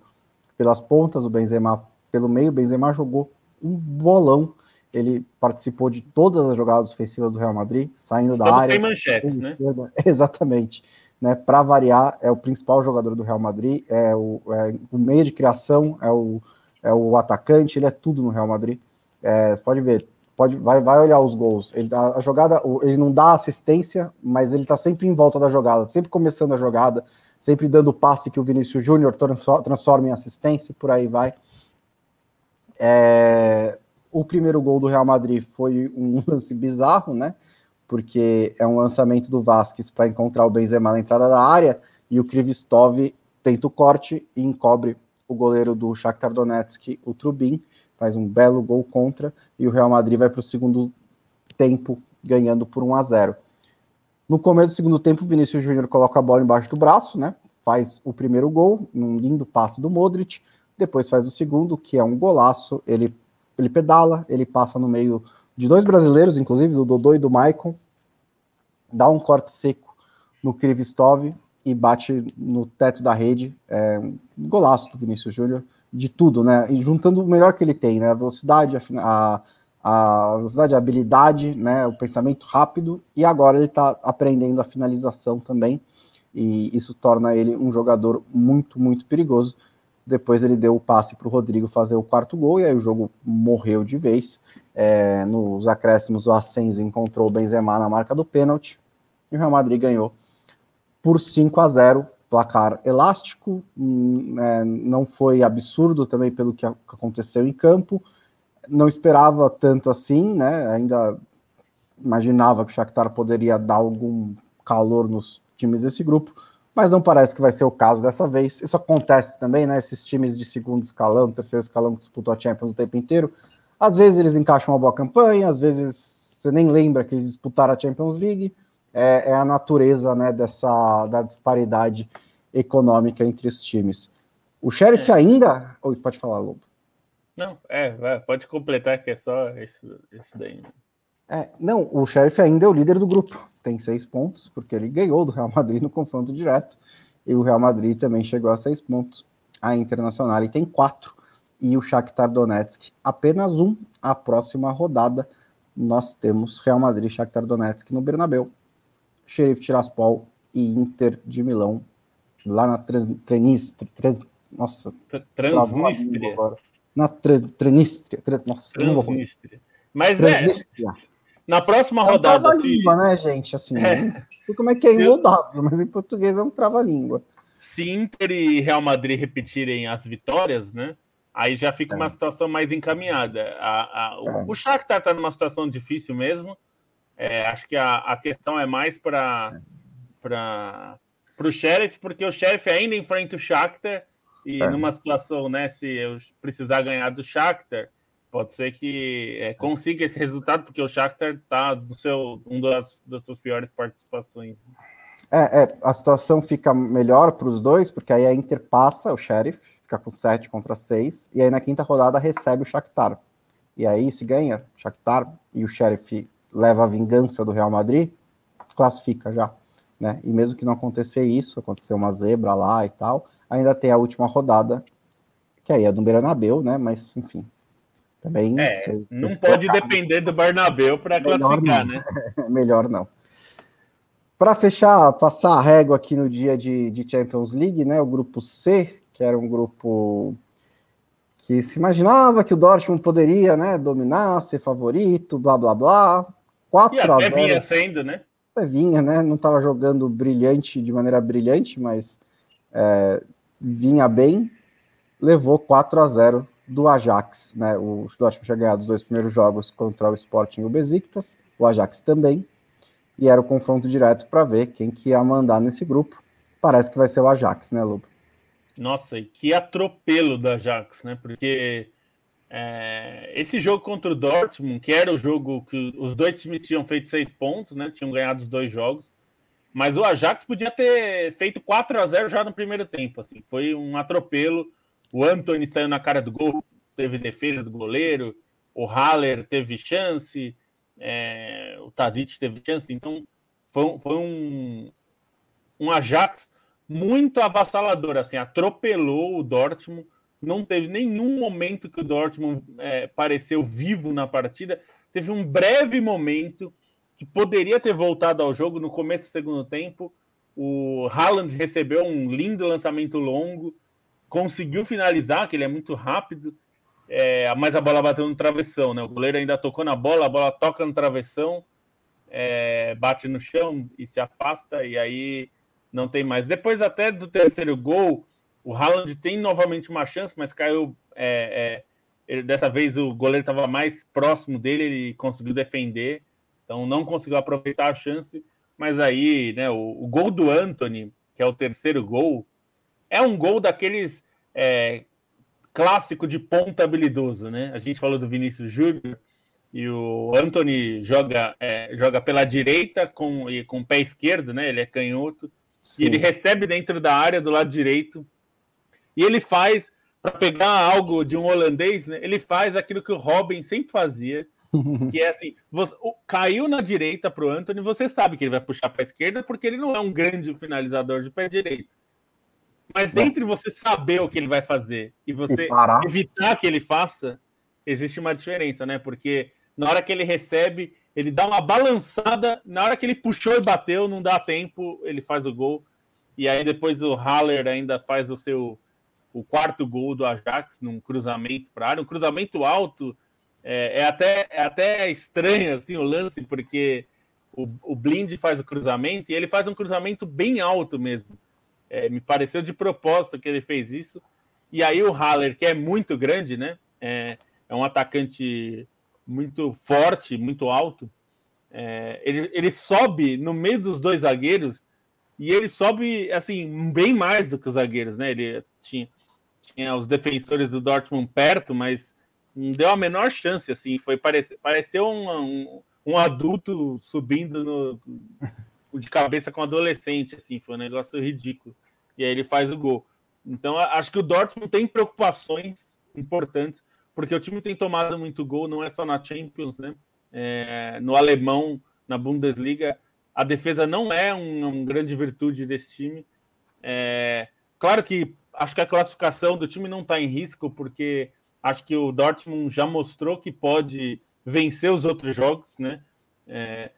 pelas pontas, o Benzema pelo meio. O Benzema jogou um bolão ele participou de todas as jogadas ofensivas do Real Madrid, saindo Estamos da área. sem manchetes, né? Exatamente. Né, para variar, é o principal jogador do Real Madrid, é o, é o meio de criação, é o, é o atacante, ele é tudo no Real Madrid. É, você pode ver, pode, vai, vai olhar os gols. Ele dá, a jogada, ele não dá assistência, mas ele está sempre em volta da jogada, sempre começando a jogada, sempre dando passe que o Vinícius Júnior transforma em assistência, por aí vai. É, o primeiro gol do Real Madrid foi um lance bizarro, né? Porque é um lançamento do Vasquez para encontrar o Benzema na entrada da área e o Krivistov tenta o corte e encobre o goleiro do Shakhtar Donetsk, o Trubin, faz um belo gol contra e o Real Madrid vai para o segundo tempo ganhando por 1 a 0. No começo do segundo tempo, Vinícius Júnior coloca a bola embaixo do braço, né? Faz o primeiro gol, num lindo passe do Modric, depois faz o segundo, que é um golaço, ele ele pedala, ele passa no meio de dois brasileiros, inclusive, do Dodô e do Maicon, dá um corte seco no Krivistov e bate no teto da rede. É um golaço do Vinícius Júnior, de tudo, né? E juntando o melhor que ele tem, né? A velocidade, a, a velocidade, a habilidade, né? O pensamento rápido, e agora ele está aprendendo a finalização também, e isso torna ele um jogador muito, muito perigoso. Depois ele deu o passe para o Rodrigo fazer o quarto gol e aí o jogo morreu de vez. É, nos acréscimos, o Ascenso encontrou o Benzema na marca do pênalti e o Real Madrid ganhou por 5 a 0 placar elástico, hum, é, não foi absurdo também pelo que aconteceu em campo, não esperava tanto assim, né? Ainda imaginava que o Shakhtar poderia dar algum calor nos times desse grupo, mas não parece que vai ser o caso dessa vez. Isso acontece também, né? Esses times de segundo escalão, terceiro escalão que disputam a Champions o tempo inteiro, às vezes eles encaixam uma boa campanha, às vezes você nem lembra que eles disputaram a Champions League. É, é a natureza, né, dessa da disparidade econômica entre os times. O Sheriff é. ainda. Oi, pode falar, Lobo. Não, é, vai, pode completar que é só esse, esse daí. É, não, o Sheriff ainda é o líder do grupo tem seis pontos, porque ele ganhou do Real Madrid no confronto direto, e o Real Madrid também chegou a seis pontos. A Internacional tem quatro, e o Shakhtar Donetsk apenas um. A próxima rodada nós temos Real Madrid e Shakhtar Donetsk no Bernabéu, Sheriff Tiraspol e Inter de Milão lá na Transnistria. Trans, nossa, Transnistria. Na Transnistria. Trans, nossa, Transnistria. Mas é, Transnistria. é na próxima é um rodada. Trava-língua, né, gente? Assim, é. sei como é que é em rodados, mas em português é um trava-língua. Se Inter e Real Madrid repetirem as vitórias, né? Aí já fica é. uma situação mais encaminhada. A, a, o, é. o Shakhtar está numa situação difícil mesmo. É, acho que a, a questão é mais para para o Sheriff, porque o Sheriff ainda enfrenta o Shakhtar e é. numa situação, né, se eu precisar ganhar do Shakhtar, pode ser que é, consiga esse resultado, porque o Shakhtar está no seu um das, das suas piores participações. É, é a situação fica melhor para os dois, porque aí a Inter passa o Sheriff, fica com 7 contra 6, e aí na quinta rodada recebe o Shakhtar. E aí se ganha o Shakhtar e o Sheriff leva a vingança do Real Madrid, classifica já. Né? E mesmo que não acontecer isso, acontecer uma zebra lá e tal, ainda tem a última rodada, que aí é do Bernabeu, né? Mas enfim. Também é, cê, não cê pode colocar, depender do Bernabeu para classificar, não. né? Melhor não. Para fechar, passar a régua aqui no dia de, de Champions League, né? O grupo C, que era um grupo que se imaginava que o Dortmund poderia, né, dominar, ser favorito, blá blá blá. 4 e até a 0. vinha sendo, né? Vinha, né? Não estava jogando brilhante de maneira brilhante, mas é, vinha bem. Levou 4 a 0 do Ajax, né? O Dortmund tinha ganhado os dois primeiros jogos contra o Sporting e o Besiktas, o Ajax também. E era o confronto direto para ver quem que ia mandar nesse grupo. Parece que vai ser o Ajax, né, Lobo? Nossa, e que atropelo da Ajax, né? Porque é, esse jogo contra o Dortmund, que era o jogo que os dois times tinham feito seis pontos, né? Tinham ganhado os dois jogos. Mas o Ajax podia ter feito 4 a 0 já no primeiro tempo. Assim, foi um atropelo. O Anthony saiu na cara do gol, teve defesa do goleiro. O Haller teve chance. É, o Tadic teve chance. Então, foi, foi um, um Ajax muito avassalador, assim, atropelou o Dortmund. Não teve nenhum momento que o Dortmund é, pareceu vivo na partida. Teve um breve momento que poderia ter voltado ao jogo no começo do segundo tempo. O Haaland recebeu um lindo lançamento longo, conseguiu finalizar, que ele é muito rápido, é, mas a bola bateu no travessão, né? O goleiro ainda tocou na bola, a bola toca no travessão, é, bate no chão e se afasta, e aí não tem mais. Depois até do terceiro gol, o Haaland tem novamente uma chance, mas caiu. É, é, ele, dessa vez o goleiro estava mais próximo dele, ele conseguiu defender, então não conseguiu aproveitar a chance. Mas aí, né, o, o gol do Anthony, que é o terceiro gol, é um gol daqueles é, clássico de ponta habilidoso, né? A gente falou do Vinícius Júnior e o Anthony joga, é, joga pela direita com, e com o pé esquerdo, né? Ele é canhoto Sim. E ele recebe dentro da área do lado direito. E ele faz, para pegar algo de um holandês, né, ele faz aquilo que o Robin sempre fazia, que é assim, você, o, caiu na direita para o Anthony, você sabe que ele vai puxar para a esquerda, porque ele não é um grande finalizador de pé direito. Mas entre você saber o que ele vai fazer e você e evitar que ele faça, existe uma diferença, né? Porque na hora que ele recebe, ele dá uma balançada, na hora que ele puxou e bateu, não dá tempo, ele faz o gol. E aí depois o Haller ainda faz o seu o quarto gol do Ajax num cruzamento para área, um cruzamento alto. É, é, até, é até estranho assim o lance, porque o, o Blind faz o cruzamento e ele faz um cruzamento bem alto mesmo. É, me pareceu de propósito que ele fez isso. E aí o Haller, que é muito grande, né? É, é um atacante muito forte, muito alto. É, ele, ele sobe no meio dos dois zagueiros e ele sobe assim bem mais do que os zagueiros, né? Ele tinha, tinha os defensores do Dortmund perto, mas não deu a menor chance, assim. Foi pareceu um, um, um adulto subindo no, de cabeça com um adolescente, assim. Foi um negócio ridículo. E aí ele faz o gol. Então acho que o Dortmund tem preocupações importantes porque o time tem tomado muito gol, não é só na Champions, né? É, no alemão, na Bundesliga, a defesa não é uma um grande virtude desse time. É, claro que acho que a classificação do time não está em risco, porque acho que o Dortmund já mostrou que pode vencer os outros jogos, né? É,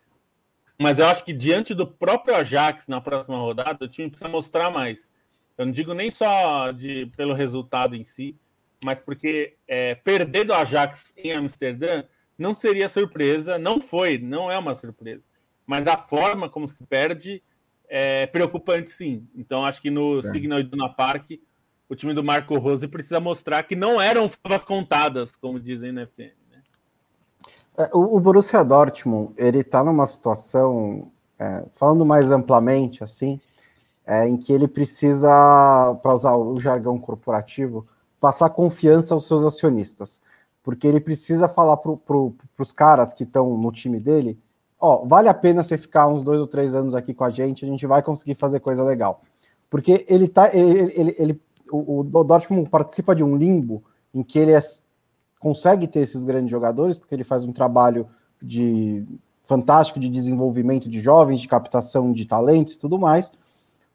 mas eu acho que diante do próprio Ajax na próxima rodada, o time precisa mostrar mais. Eu não digo nem só de, pelo resultado em si, mas porque é, perder do Ajax em Amsterdã não seria surpresa, não foi, não é uma surpresa. Mas a forma como se perde é preocupante, sim. Então, acho que no é. Signal Iduna Park, o time do Marco Rose precisa mostrar que não eram favas contadas, como dizem na FM. Né? É, o, o, Borussia Dortmund, ele está numa situação, é, falando mais amplamente, assim, é, em que ele precisa, para usar o jargão corporativo, passar confiança aos seus acionistas. Porque ele precisa falar para pro, os caras que estão no time dele: ó, vale a pena você ficar uns dois ou três anos aqui com a gente, a gente vai conseguir fazer coisa legal. Porque ele tá. Ele, ele, ele o, o Dortmund participa de um limbo em que ele é, consegue ter esses grandes jogadores, porque ele faz um trabalho de fantástico de desenvolvimento de jovens, de captação de talentos e tudo mais,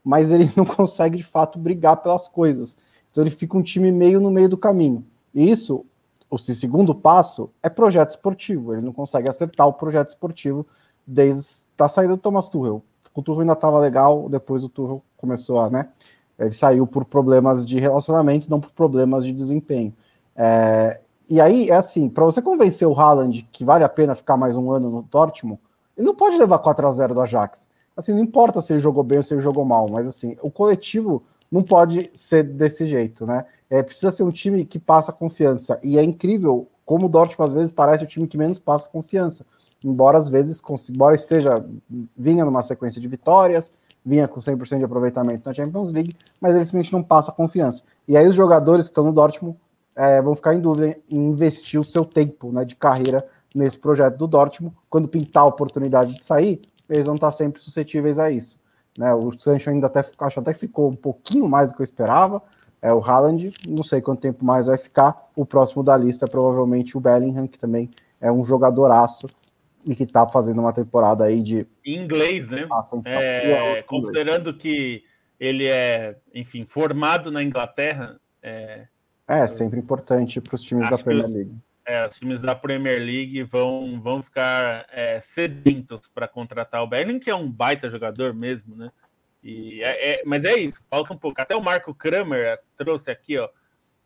mas ele não consegue de fato brigar pelas coisas. Então ele fica um time meio no meio do caminho. E isso, o segundo passo, é projeto esportivo. Ele não consegue acertar o projeto esportivo desde a saída do Thomas Tuchel. O Tuchel ainda estava legal, depois o Tuchel começou a, né? Ele saiu por problemas de relacionamento, não por problemas de desempenho. É, e aí, é assim, para você convencer o Haaland que vale a pena ficar mais um ano no Dortmund, ele não pode levar 4 a 0 do Ajax. Assim, não importa se ele jogou bem ou se ele jogou mal, mas assim, o coletivo não pode ser desse jeito, né? É, precisa ser um time que passa confiança. E é incrível como o Dortmund às vezes parece o time que menos passa confiança. Embora às vezes, embora esteja, vinha numa sequência de vitórias, vinha com 100% de aproveitamento na Champions League, mas ele simplesmente não passa confiança. E aí os jogadores que estão no Dortmund é, vão ficar em dúvida em investir o seu tempo né, de carreira nesse projeto do Dortmund. Quando pintar a oportunidade de sair, eles vão estar sempre suscetíveis a isso. Né? O Sancho ainda até acho até que ficou um pouquinho mais do que eu esperava. É o Haaland, não sei quanto tempo mais vai ficar. O próximo da lista é provavelmente o Bellingham, que também é um jogadoraço e que está fazendo uma temporada aí de em inglês, né? É, é considerando que ele é, enfim, formado na Inglaterra. É, é sempre importante para os times da Premier League. É, os times da Premier League vão, vão ficar é, sedentos para contratar o Bellingham, que é um baita jogador mesmo, né? E é, é, mas é isso, falta um pouco. Até o Marco Kramer trouxe aqui, ó.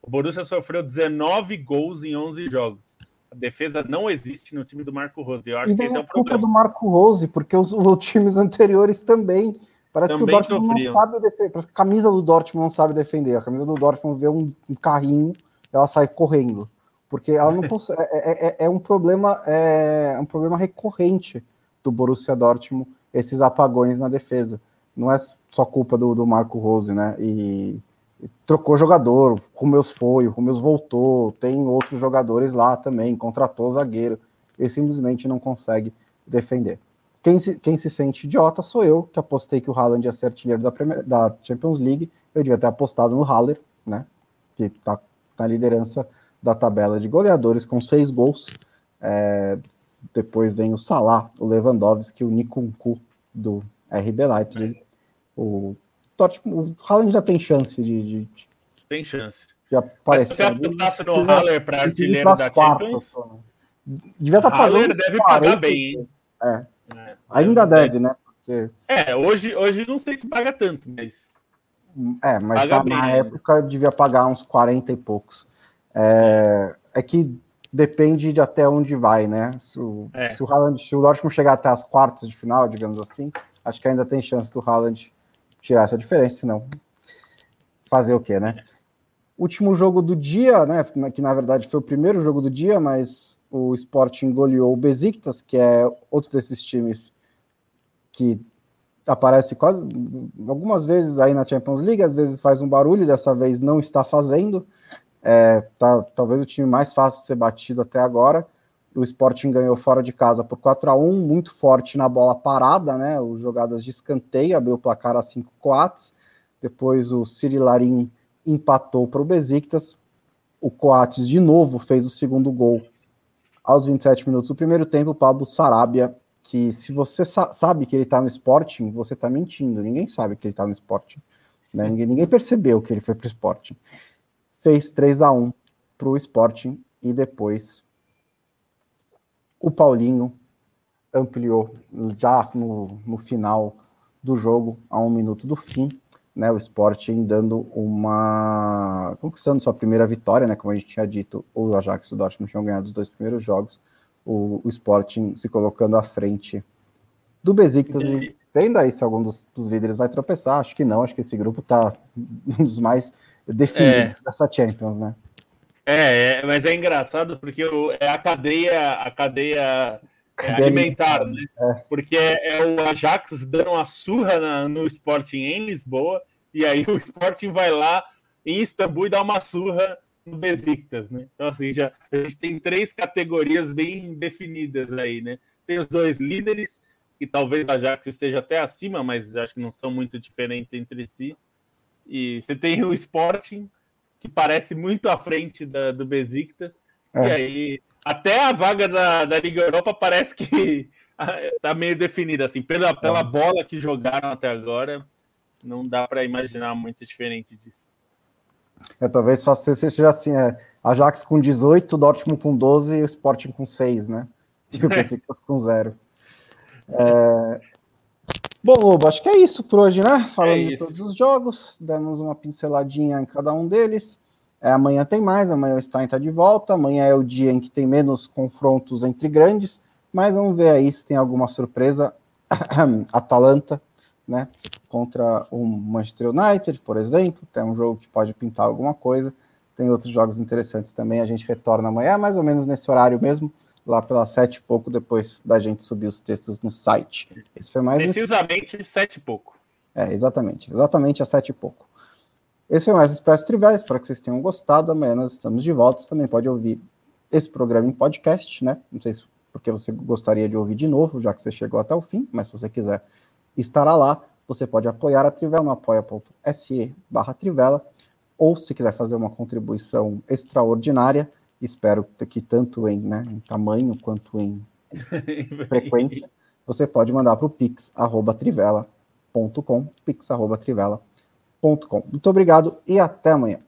O Borussia sofreu 19 gols em 11 jogos. A defesa não existe no time do Marco Rose. Eu acho e que esse é, é o culpa problema. do Marco Rose, porque os, os times anteriores também. Parece também que o Dortmund sofriam. não sabe defender. Parece que a camisa do Dortmund não sabe defender. A camisa do Dortmund vê um, um carrinho, ela sai correndo porque ela não consegue. É, é, é, é, um problema, é um problema recorrente do Borussia Dortmund esses apagões na defesa. Não é só culpa do, do Marco Rose, né? E, e trocou jogador, o Rumeus foi, o Rumeus voltou, tem outros jogadores lá também, contratou zagueiro, e simplesmente não consegue defender. Quem se, quem se sente idiota sou eu, que apostei que o Haaland ia ser artilheiro da, Premier, da Champions League. Eu devia ter apostado no Haller, né? Que tá na liderança da tabela de goleadores com seis gols. É, depois vem o Salah, o Lewandowski, o Nikunku do RB Leipzig. O, Dortmund, o Haaland já tem chance de, de, tem chance. De aparecer. Mas se você apostasse no Haller para artilheiro da quartas, Champions, devia estar tá pagando. Haller deve 40, pagar bem. É. é. Ainda deve, né? Porque... É, hoje, hoje não sei se paga tanto, mas. É, mas tá, na época devia pagar uns 40 e poucos. É, é que depende de até onde vai, né? Se o, é. se o, Haaland, se o Dortmund chegar até as quartas de final, digamos assim, acho que ainda tem chance do Haaland tirar essa diferença, senão fazer o quê, né? Último jogo do dia, né? Que na verdade foi o primeiro jogo do dia, mas o Sporting goleou o Besiktas, que é outro desses times que aparece quase algumas vezes aí na Champions League, às vezes faz um barulho, dessa vez não está fazendo. É, tá, talvez o time mais fácil de ser batido até agora. O Sporting ganhou fora de casa por 4 a 1 muito forte na bola parada, né? Os jogadas de escanteio, abriu o placar a 5 coates. Depois o Larin empatou para o Besiktas. O Coates de novo fez o segundo gol aos 27 minutos do primeiro tempo. O Pablo Sarabia, que se você sa sabe que ele está no Sporting, você está mentindo. Ninguém sabe que ele está no Sporting. Né? Ninguém, ninguém percebeu que ele foi para o Sporting fez 3 a 1 para o Sporting e depois o Paulinho ampliou já no, no final do jogo, a um minuto do fim, né, o Sporting dando uma conquistando sua primeira vitória, né, como a gente tinha dito, o Ajax e o Dortmund tinham ganhado os dois primeiros jogos, o, o Sporting se colocando à frente do Besiktas e vendo aí se algum dos, dos, líderes vai tropeçar. Acho que não, acho que esse grupo tá um dos mais definidos é. dessa Champions, né? É, é, mas é engraçado porque é a cadeia, a cadeia, é, alimentar, né? É. Porque é, é, o Ajax dando uma surra na, no Sporting em Lisboa, e aí o Sporting vai lá em Istambul e dá uma surra no Besiktas, né? Então, assim, já, a gente tem três categorias bem definidas aí, né? Tem os dois líderes, que talvez a Ajax esteja até acima, mas acho que não são muito diferentes entre si. E você tem o Sporting, que parece muito à frente da, do Besiktas. É. E aí, até a vaga da, da Liga Europa parece que tá meio definida, assim, pela, pela é. bola que jogaram até agora, não dá para imaginar muito diferente disso. É, talvez seja assim, é, Ajax com 18, Dortmund com 12 e o Sporting com 6, né? E o Besiktas com 0. É... Bom, Lobo, acho que é isso por hoje, né? Falando é de todos os jogos, demos uma pinceladinha em cada um deles. É, amanhã tem mais, amanhã o Stein está de volta, amanhã é o dia em que tem menos confrontos entre grandes, mas vamos ver aí se tem alguma surpresa. Atalanta, né? Contra o Manchester United, por exemplo, tem um jogo que pode pintar alguma coisa. Tem outros jogos interessantes também. A gente retorna amanhã, mais ou menos nesse horário mesmo lá pelas sete e pouco, depois da gente subir os textos no site. Esse foi mais Precisamente um... sete e pouco. É, exatamente. Exatamente a sete e pouco. Esse foi mais o Expresso Trivial. Espero que vocês tenham gostado. Amanhã nós estamos de volta. Você também pode ouvir esse programa em podcast, né? Não sei se porque você gostaria de ouvir de novo, já que você chegou até o fim, mas se você quiser estará lá, você pode apoiar a Trivela no apoia.se barra Trivela, ou se quiser fazer uma contribuição extraordinária, espero que tanto em, né, em tamanho quanto em frequência, você pode mandar para o pix@trivela.com, pix@trivela.com. Muito obrigado e até amanhã.